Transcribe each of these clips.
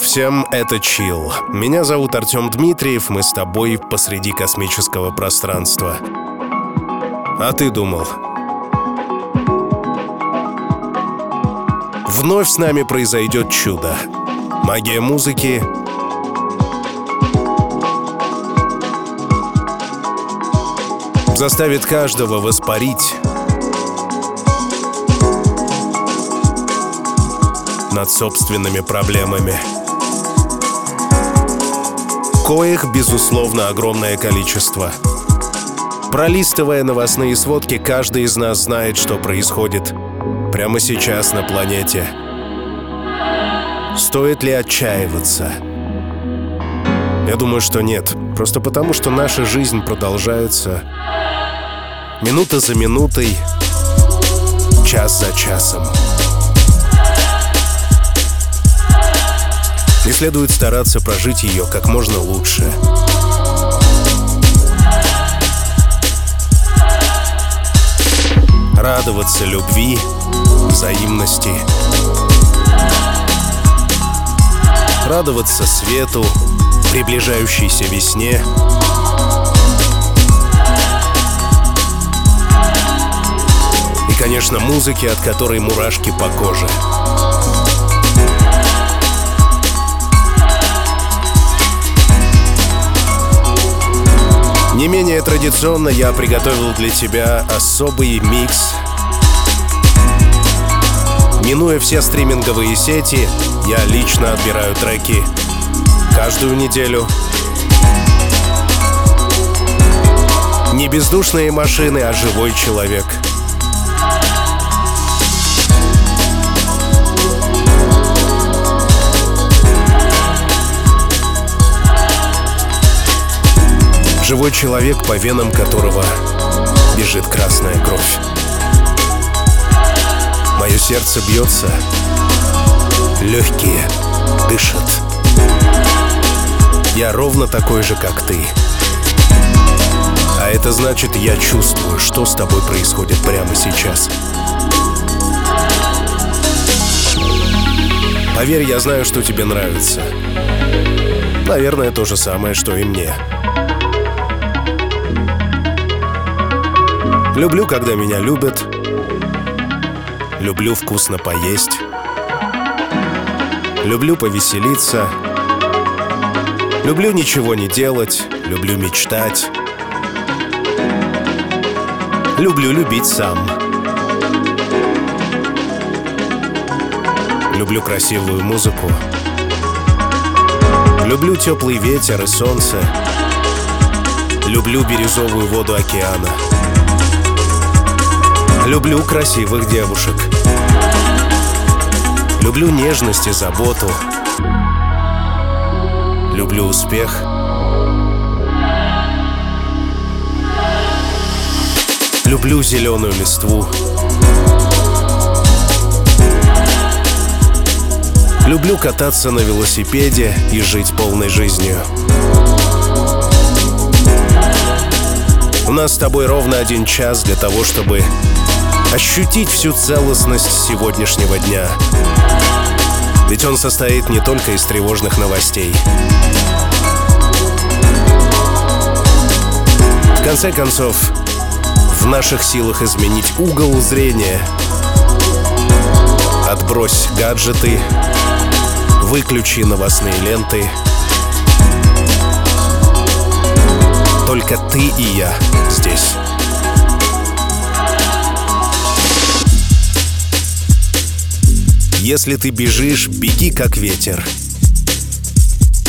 Привет-привет всем, это Чил. Меня зовут Артем Дмитриев, мы с тобой посреди космического пространства. А ты думал? Вновь с нами произойдет чудо. Магия музыки заставит каждого воспарить над собственными проблемами. Коих, безусловно, огромное количество. Пролистывая новостные сводки, каждый из нас знает, что происходит прямо сейчас на планете. Стоит ли отчаиваться? Я думаю, что нет. Просто потому, что наша жизнь продолжается минута за минутой, час за часом. И следует стараться прожить ее как можно лучше. Радоваться любви, взаимности. Радоваться свету, приближающейся весне. И, конечно, музыке, от которой мурашки по коже. Не менее традиционно я приготовил для тебя особый микс. Минуя все стриминговые сети, я лично отбираю треки каждую неделю. Не бездушные машины, а живой человек — Живой человек, по венам которого бежит красная кровь. Мое сердце бьется, легкие дышат. Я ровно такой же, как ты. А это значит, я чувствую, что с тобой происходит прямо сейчас. Поверь, я знаю, что тебе нравится. Наверное, то же самое, что и мне. Люблю, когда меня любят. Люблю вкусно поесть. Люблю повеселиться. Люблю ничего не делать. Люблю мечтать. Люблю любить сам. Люблю красивую музыку. Люблю теплый ветер и солнце. Люблю бирюзовую воду океана. Люблю красивых девушек. Люблю нежность и заботу. Люблю успех. Люблю зеленую листву. Люблю кататься на велосипеде и жить полной жизнью. У нас с тобой ровно один час для того, чтобы ощутить всю целостность сегодняшнего дня. Ведь он состоит не только из тревожных новостей. В конце концов, в наших силах изменить угол зрения. Отбрось гаджеты, выключи новостные ленты. Только ты и я здесь. Если ты бежишь, беги как ветер.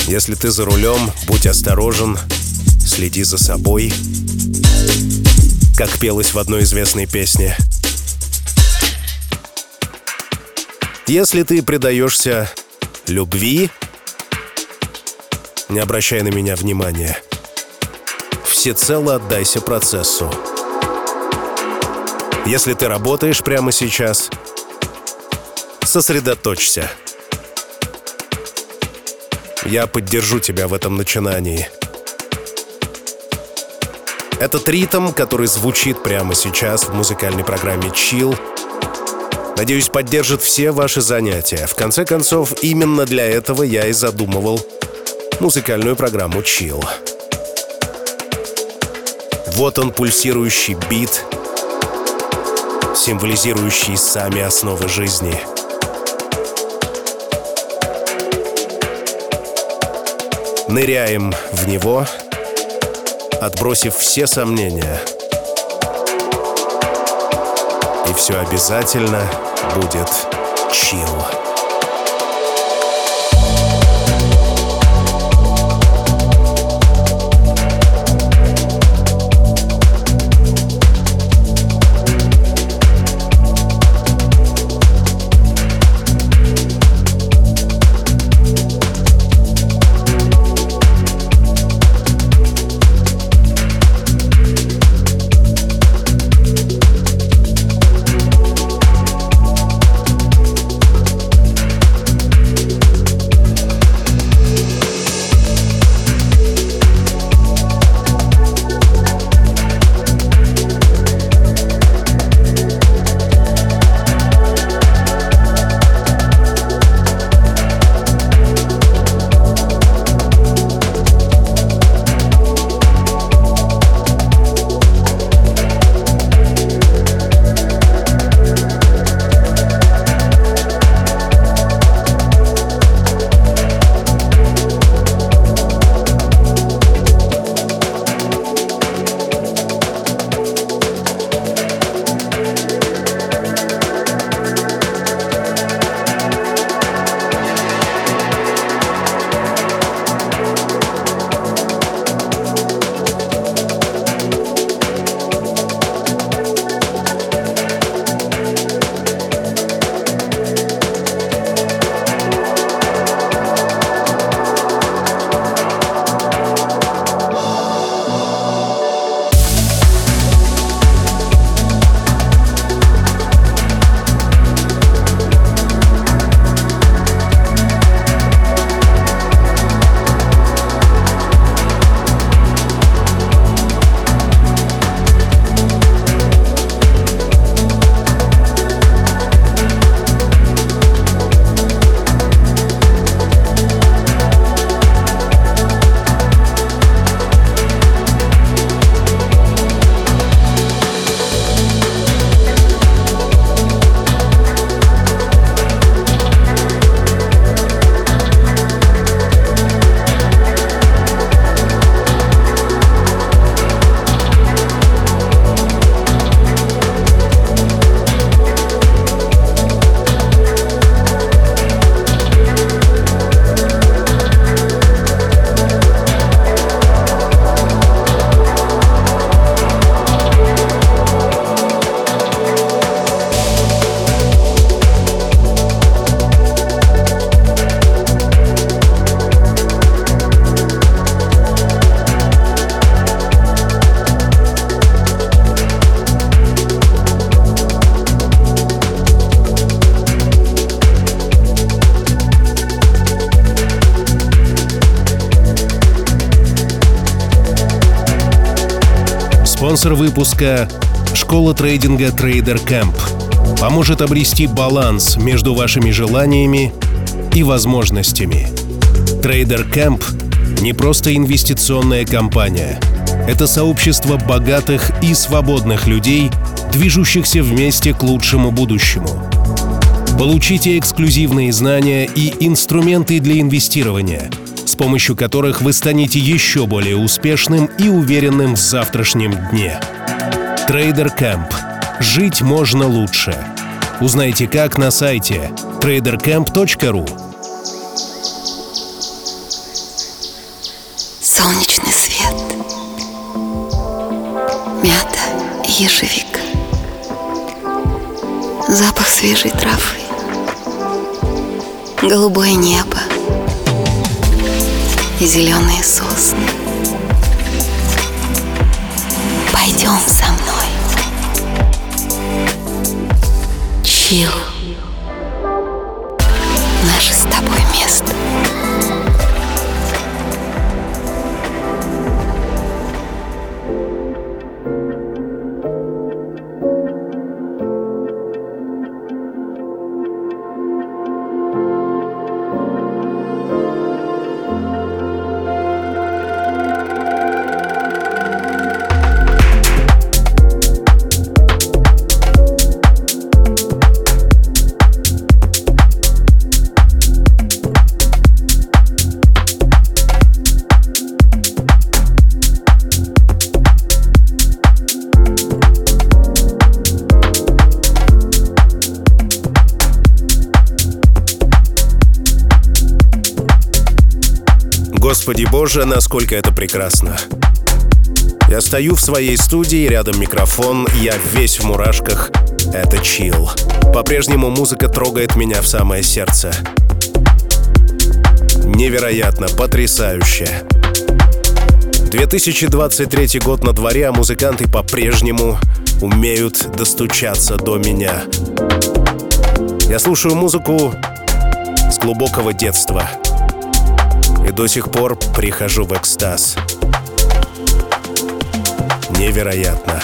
Если ты за рулем, будь осторожен, следи за собой. Как пелось в одной известной песне. Если ты предаешься любви, не обращай на меня внимания. Всецело отдайся процессу. Если ты работаешь прямо сейчас — сосредоточься. Я поддержу тебя в этом начинании. Этот ритм, который звучит прямо сейчас в музыкальной программе Chill, Надеюсь, поддержит все ваши занятия. В конце концов, именно для этого я и задумывал музыкальную программу Chill. Вот он, пульсирующий бит, символизирующий сами основы жизни. Ныряем в него, отбросив все сомнения. И все обязательно будет чил. Спонсор выпуска — школа трейдинга Trader Camp. Поможет обрести баланс между вашими желаниями и возможностями. Trader Camp — не просто инвестиционная компания. Это сообщество богатых и свободных людей, движущихся вместе к лучшему будущему. Получите эксклюзивные знания и инструменты для инвестирования — с помощью которых вы станете еще более успешным и уверенным в завтрашнем дне. Трейдер Кэмп. Жить можно лучше. Узнайте как на сайте tradercamp.ru. Солнечный свет. Мята и ежевика. Запах свежей травы. Голубое небо и зеленые сосны. Пойдем со мной. Чил. Господи Боже, насколько это прекрасно. Я стою в своей студии, рядом микрофон, я весь в мурашках. Это чил. По-прежнему музыка трогает меня в самое сердце. Невероятно, потрясающе. 2023 год на дворе, а музыканты по-прежнему умеют достучаться до меня. Я слушаю музыку с глубокого детства до сих пор прихожу в экстаз. Невероятно.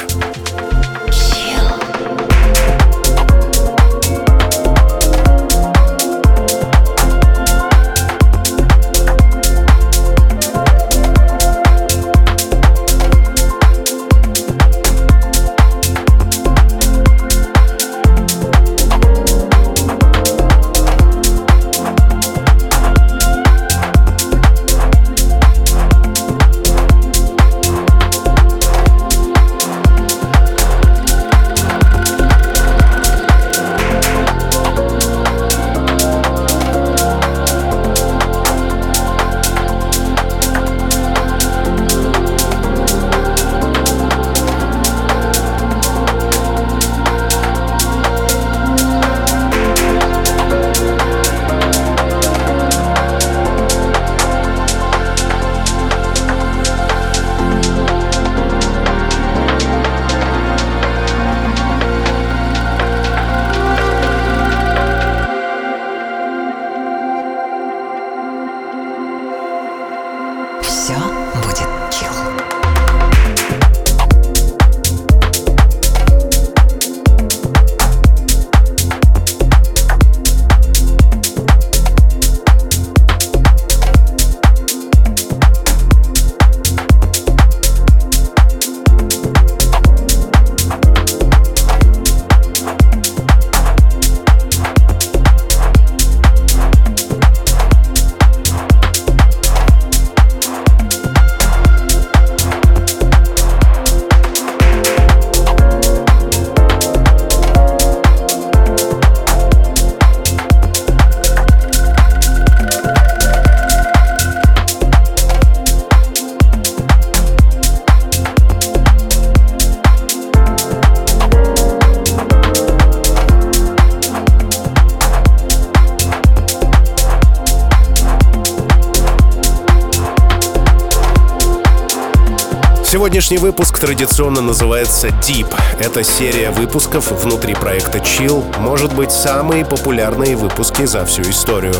Сегодняшний выпуск традиционно называется Deep. Это серия выпусков внутри проекта Chill, может быть, самые популярные выпуски за всю историю.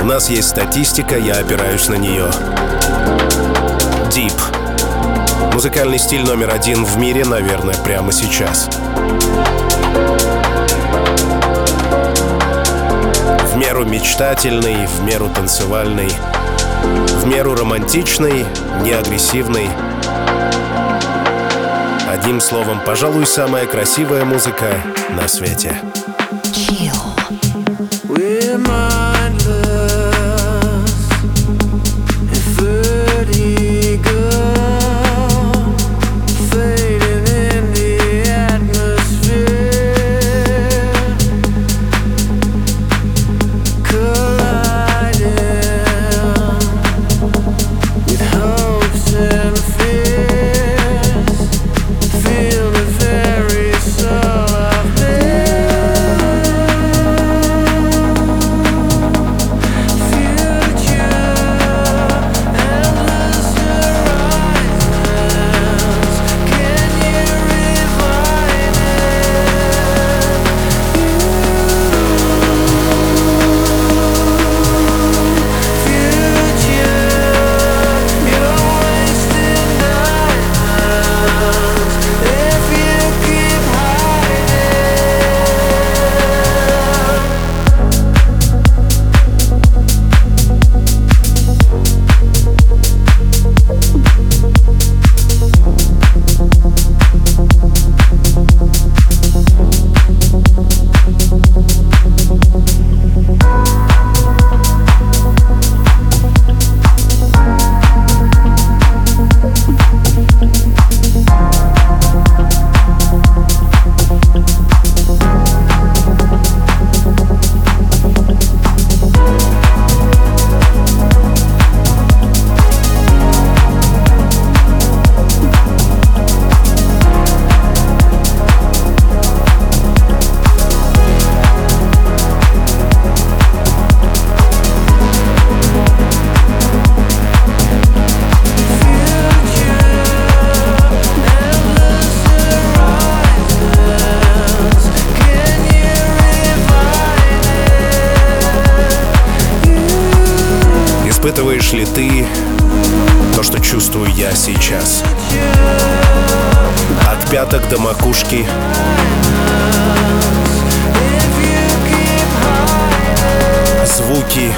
У нас есть статистика, я опираюсь на нее. Deep. Музыкальный стиль номер один в мире, наверное, прямо сейчас. В меру мечтательный, в меру танцевальный, в меру романтичный, не агрессивный — Одним словом, пожалуй, самая красивая музыка на свете. Испытываешь ли ты то, что чувствую я сейчас? От пяток до макушки звуки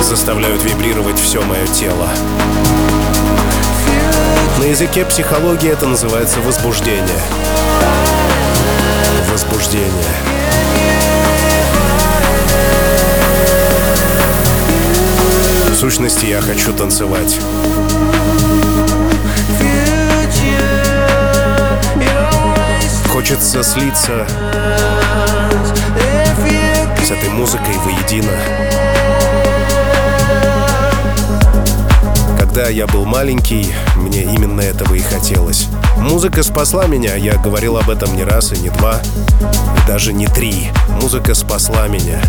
заставляют вибрировать все мое тело. На языке психологии это называется возбуждение. Возбуждение. Сущности, я хочу танцевать. Хочется слиться с этой музыкой воедино. Когда я был маленький, мне именно этого и хотелось. Музыка спасла меня, я говорил об этом не раз и не два, и даже не три. Музыка спасла меня.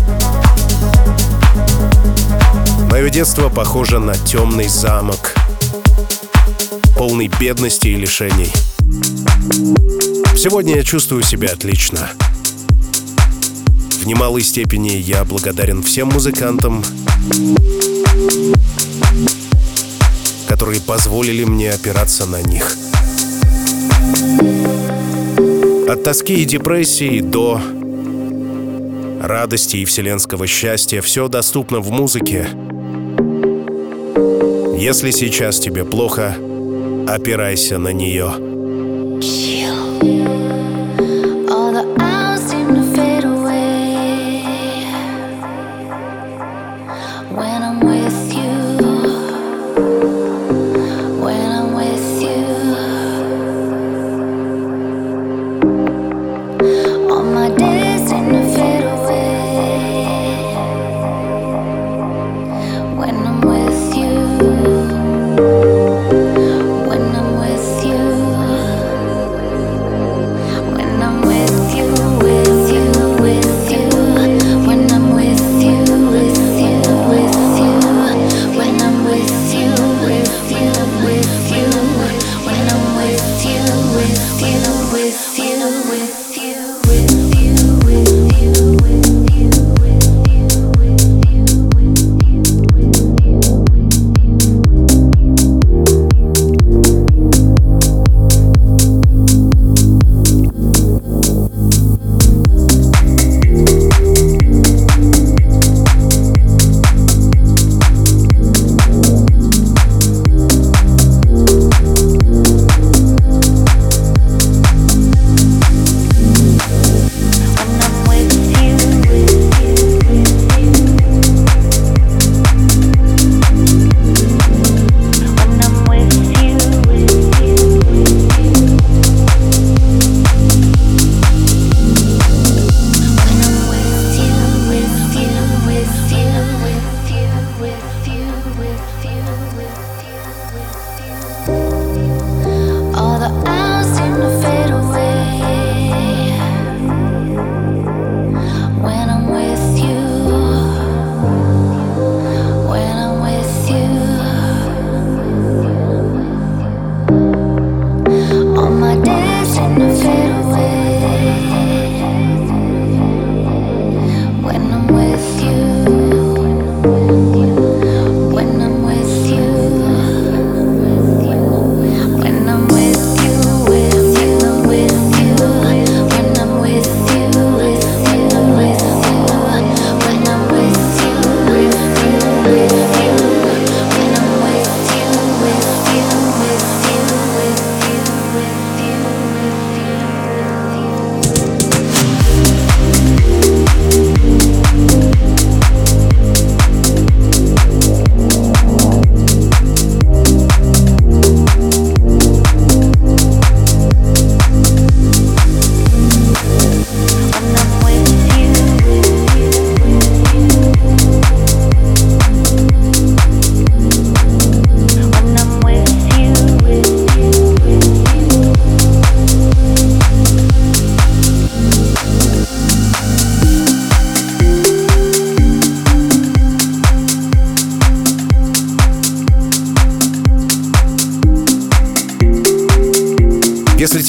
Мое детство похоже на темный замок, полный бедности и лишений. Сегодня я чувствую себя отлично. В немалой степени я благодарен всем музыкантам, которые позволили мне опираться на них. От тоски и депрессии до радости и вселенского счастья все доступно в музыке. Если сейчас тебе плохо, опирайся на нее.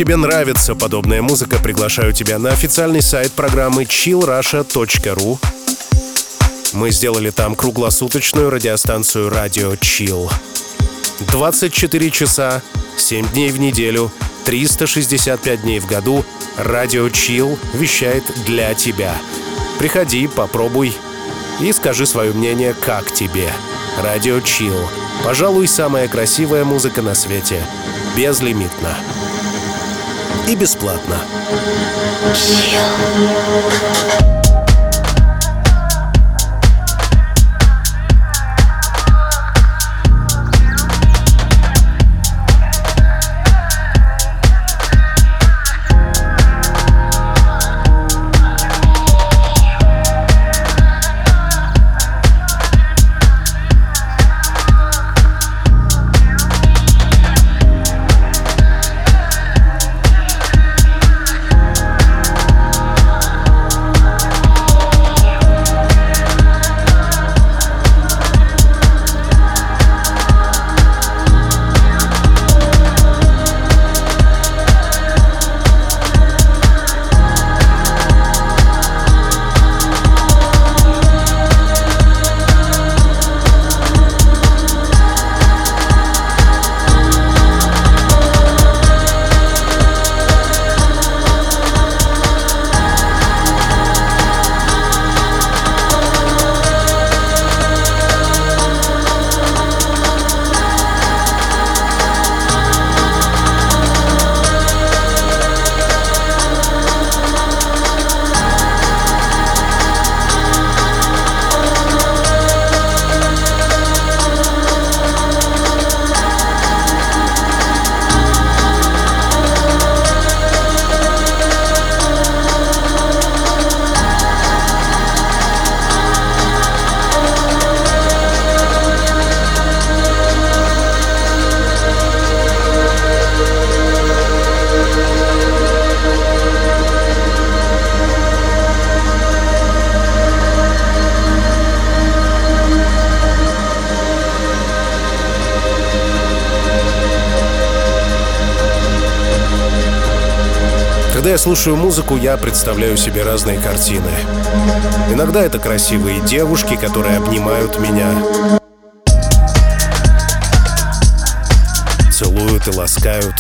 Тебе нравится подобная музыка, приглашаю тебя на официальный сайт программы chillrusha.ru Мы сделали там круглосуточную радиостанцию «Радио Чил». 24 часа, 7 дней в неделю, 365 дней в году «Радио Чил» вещает для тебя. Приходи, попробуй и скажи свое мнение, как тебе. «Радио Чил» — пожалуй, самая красивая музыка на свете. Безлимитно. И бесплатно. Chill. Слушаю музыку, я представляю себе разные картины. Иногда это красивые девушки, которые обнимают меня, целуют и ласкают.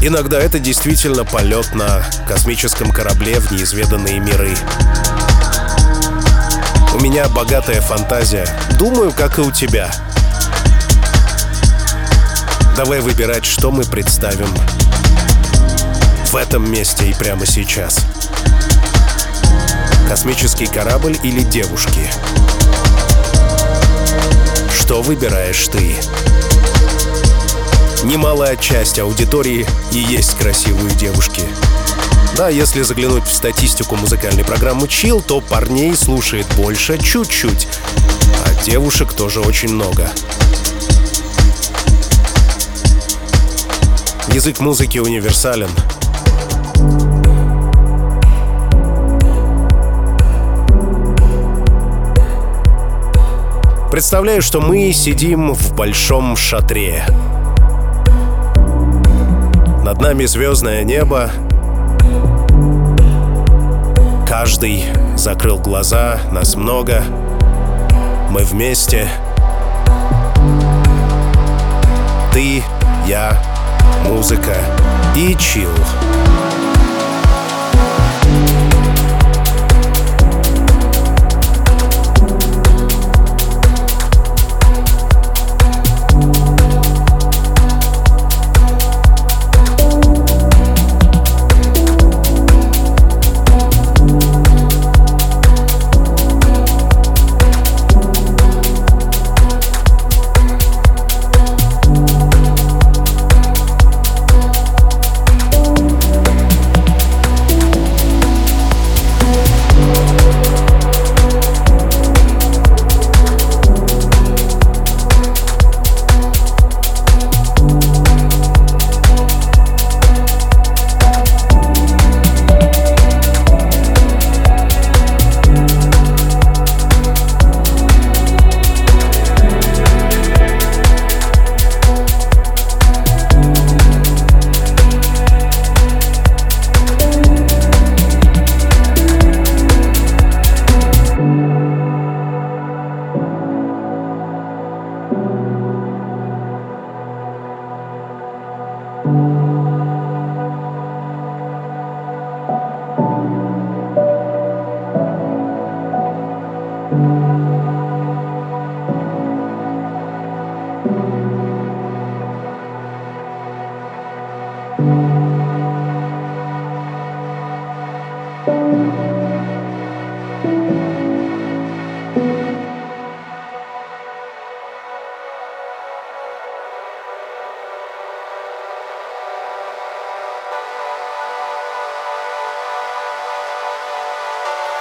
Иногда это действительно полет на космическом корабле в неизведанные миры. У меня богатая фантазия. Думаю, как и у тебя — Давай выбирать, что мы представим в этом месте и прямо сейчас. Космический корабль или девушки? Что выбираешь ты? Немалая часть аудитории и есть красивые девушки. Да, если заглянуть в статистику музыкальной программы Chill, то парней слушает больше чуть-чуть, а девушек тоже очень много. Язык музыки универсален. Представляю, что мы сидим в большом шатре. Над нами звездное небо. Каждый закрыл глаза, нас много. Мы вместе. Ты, я, музыка и чил.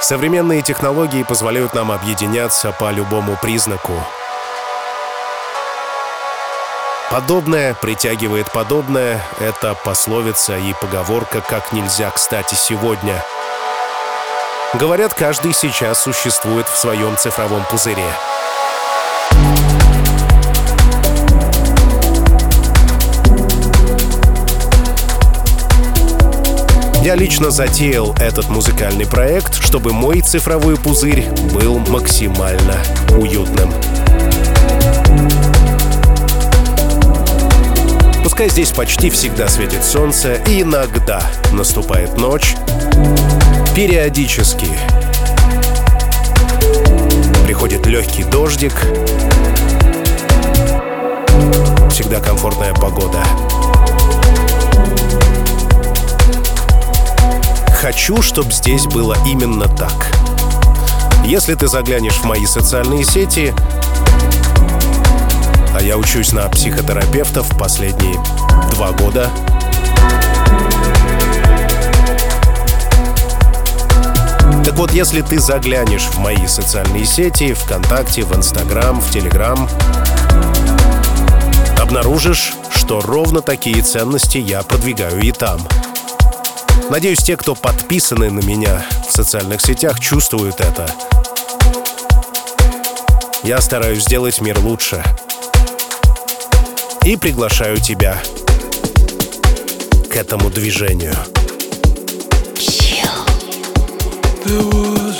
Современные технологии позволяют нам объединяться по любому признаку. Подобное притягивает подобное — это пословица и поговорка «как нельзя кстати сегодня». Говорят, каждый сейчас существует в своем цифровом пузыре — Я лично затеял этот музыкальный проект, чтобы мой цифровой пузырь был максимально уютным. Пускай здесь почти всегда светит солнце, и иногда наступает ночь, периодически приходит легкий дождик, всегда комфортная погода. Хочу, чтобы здесь было именно так. Если ты заглянешь в мои социальные сети, а я учусь на психотерапевтов последние два года, Так вот, если ты заглянешь в мои социальные сети, ВКонтакте, в Инстаграм, в Телеграм, обнаружишь, что ровно такие ценности я продвигаю и там — Надеюсь, те, кто подписаны на меня в социальных сетях, чувствуют это. Я стараюсь сделать мир лучше. И приглашаю тебя к этому движению. There was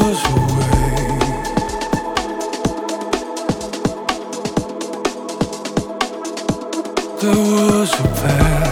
a te recuperar.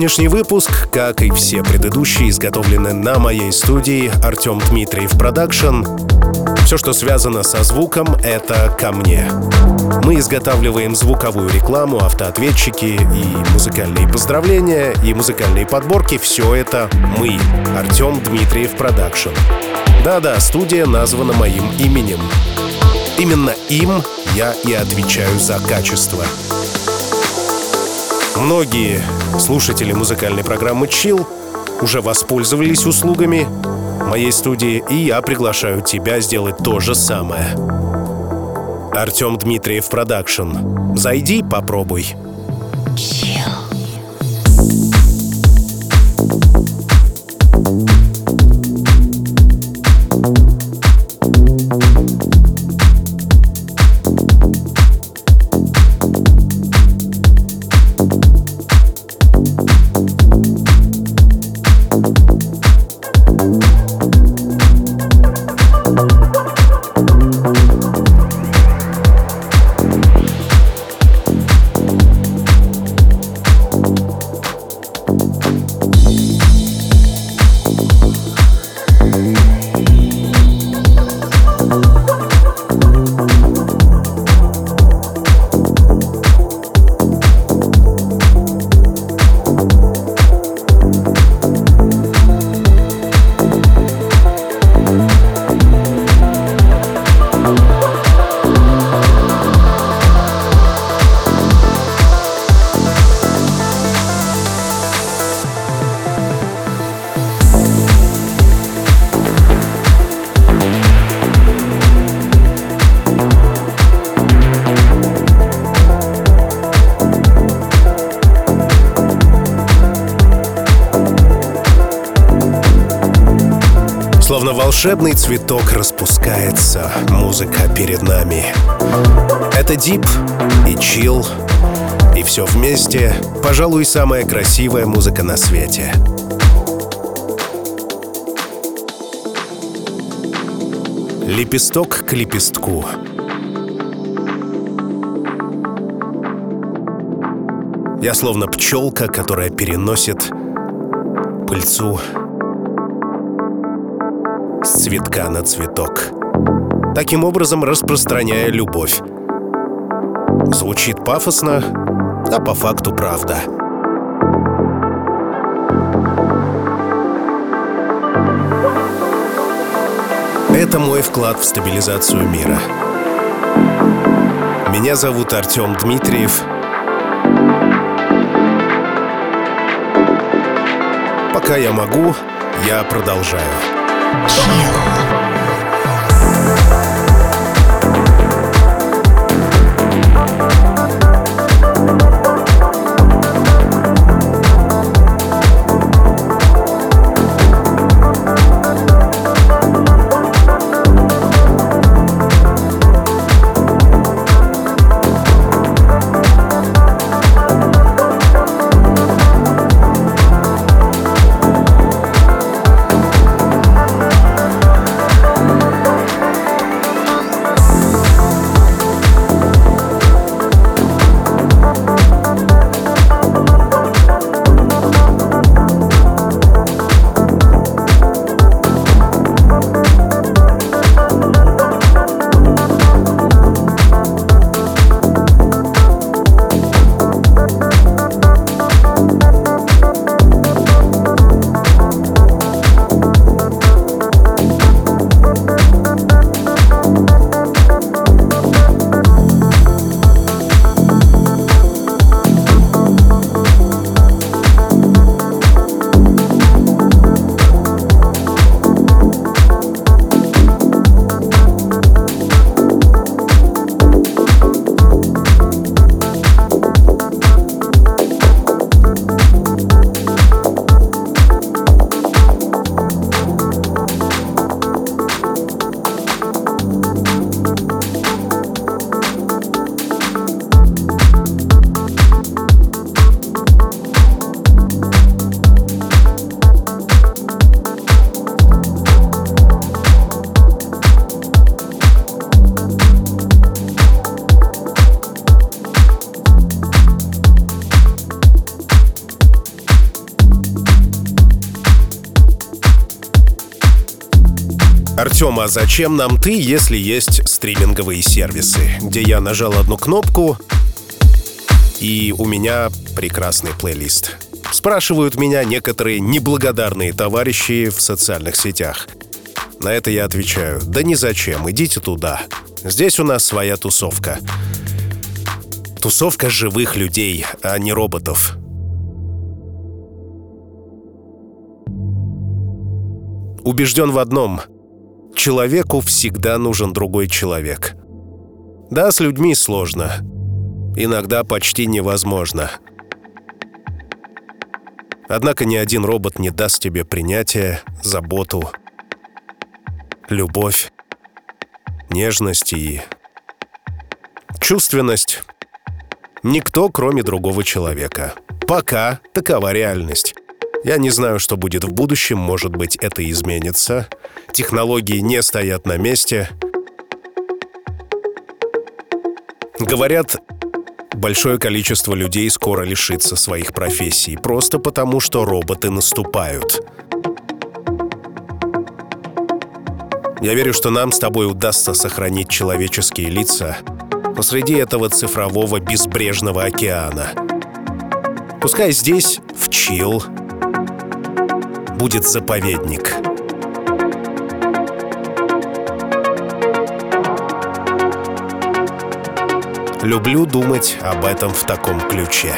Сегодняшний выпуск, как и все предыдущие, изготовлены на моей студии Артем Дмитриев Production. Все, что связано со звуком, это ко мне. Мы изготавливаем звуковую рекламу, автоответчики и музыкальные поздравления, и музыкальные подборки. Все это мы, Артем Дмитриев Production. Да-да, студия названа моим именем. Именно им я и отвечаю за качество. Многие слушатели музыкальной программы Chill уже воспользовались услугами моей студии, и я приглашаю тебя сделать то же самое. Артем Дмитриев Production. Зайди, попробуй. Волшебный цветок распускается, музыка перед нами. Это дип и чил, и все вместе, пожалуй, самая красивая музыка на свете. Лепесток к лепестку. Я словно пчелка, которая переносит пыльцу цветка на цветок. Таким образом распространяя любовь. Звучит пафосно, а по факту правда. Это мой вклад в стабилизацию мира. Меня зовут Артем Дмитриев. Пока я могу, я продолжаю. Chill. Артем, а зачем нам ты, если есть стриминговые сервисы, где я нажал одну кнопку, и у меня прекрасный плейлист? Спрашивают меня некоторые неблагодарные товарищи в социальных сетях. На это я отвечаю, да ни зачем, идите туда. Здесь у нас своя тусовка. Тусовка живых людей, а не роботов. Убежден в одном — Человеку всегда нужен другой человек. Да, с людьми сложно. Иногда почти невозможно. Однако ни один робот не даст тебе принятия, заботу, любовь, нежность и чувственность. Никто, кроме другого человека. Пока такова реальность. Я не знаю, что будет в будущем, может быть, это изменится. Технологии не стоят на месте. Говорят, большое количество людей скоро лишится своих профессий, просто потому что роботы наступают. Я верю, что нам с тобой удастся сохранить человеческие лица посреди этого цифрового безбрежного океана. Пускай здесь, в Чил, будет заповедник. Люблю думать об этом в таком ключе.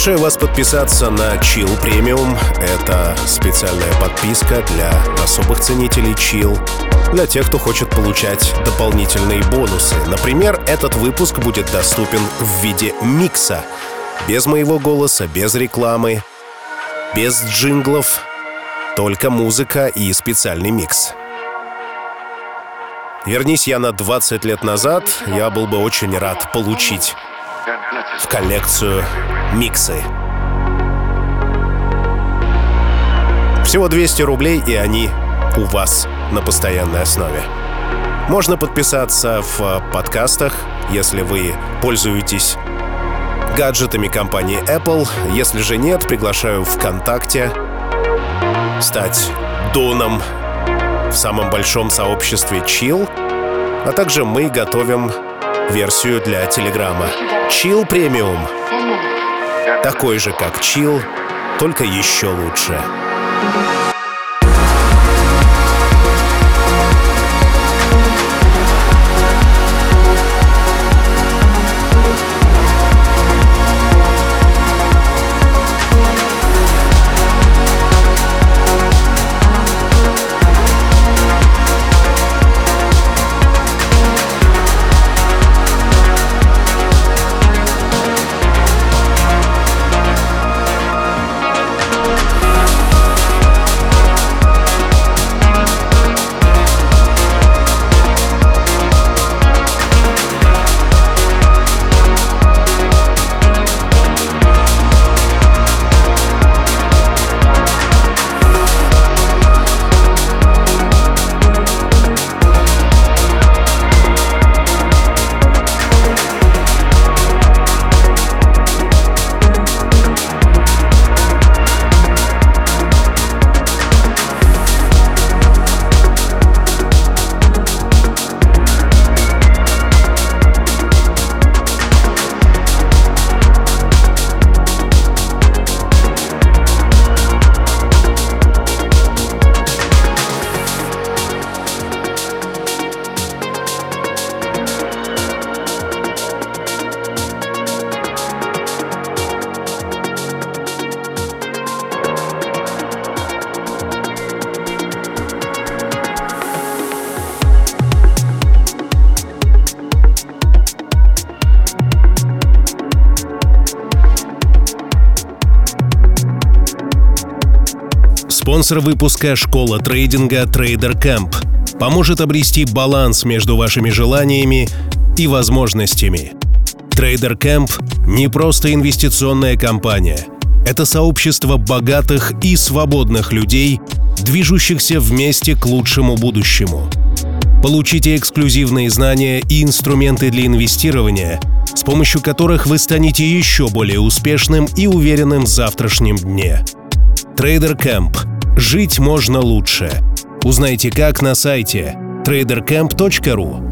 Приглашаю вас подписаться на Chill Premium. Это специальная подписка для особых ценителей Chill, для тех, кто хочет получать дополнительные бонусы. Например, этот выпуск будет доступен в виде микса. Без моего голоса, без рекламы, без джинглов, только музыка и специальный микс. Вернись я на 20 лет назад, я был бы очень рад получить в коллекцию миксы. Всего 200 рублей, и они у вас на постоянной основе. Можно подписаться в подкастах, если вы пользуетесь гаджетами компании Apple. Если же нет, приглашаю ВКонтакте стать доном в самом большом сообществе Chill, а также мы готовим версию для Телеграма. Chill Premium. Такой же, как Chill, только еще лучше. Спонсор выпуска – школа трейдинга Trader Camp. Поможет обрести баланс между вашими желаниями и возможностями. Trader Camp – не просто инвестиционная компания. Это сообщество богатых и свободных людей, движущихся вместе к лучшему будущему. Получите эксклюзивные знания и инструменты для инвестирования, с помощью которых вы станете еще более успешным и уверенным в завтрашнем дне. Trader Camp. Жить можно лучше. Узнайте как на сайте tradercamp.ru.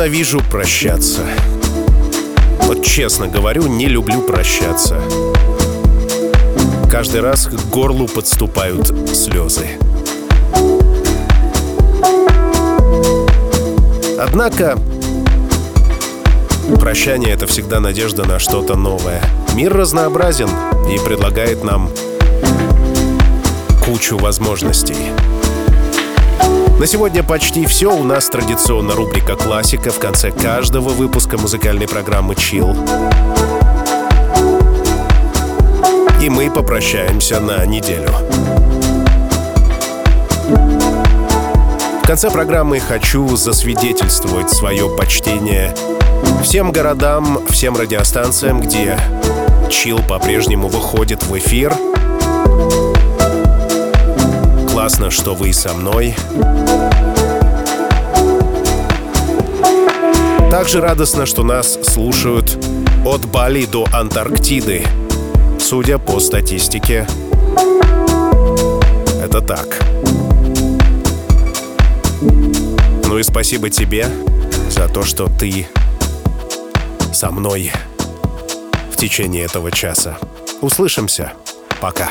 Ненавижу прощаться. Вот честно говорю, не люблю прощаться. Каждый раз к горлу подступают слезы. Однако прощание — это всегда надежда на что-то новое. Мир разнообразен и предлагает нам кучу возможностей. На сегодня почти все. У нас традиционно рубрика «Классика» в конце каждого выпуска музыкальной программы «Чил». И мы попрощаемся на неделю. В конце программы хочу засвидетельствовать свое почтение всем городам, всем радиостанциям, где Чил по-прежнему выходит в эфир — классно, что вы со мной. Также радостно, что нас слушают от Бали до Антарктиды. Судя по статистике, это так. Ну и спасибо тебе за то, что ты со мной в течение этого часа. Услышимся. Пока.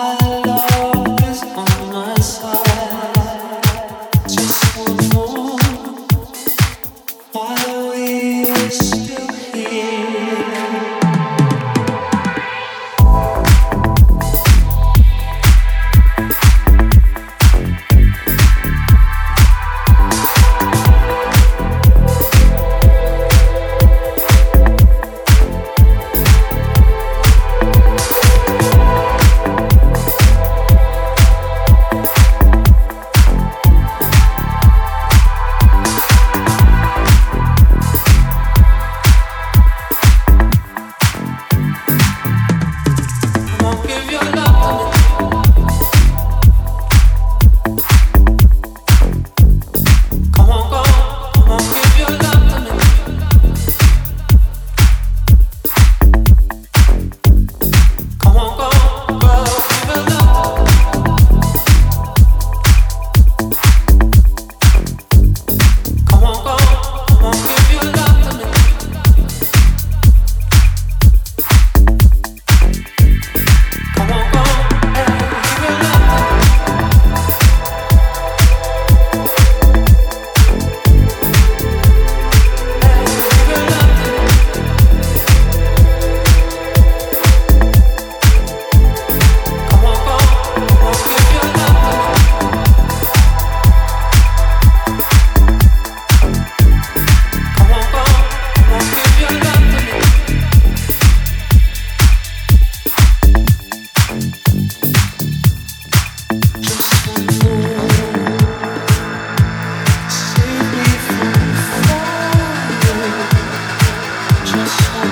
I Yeah.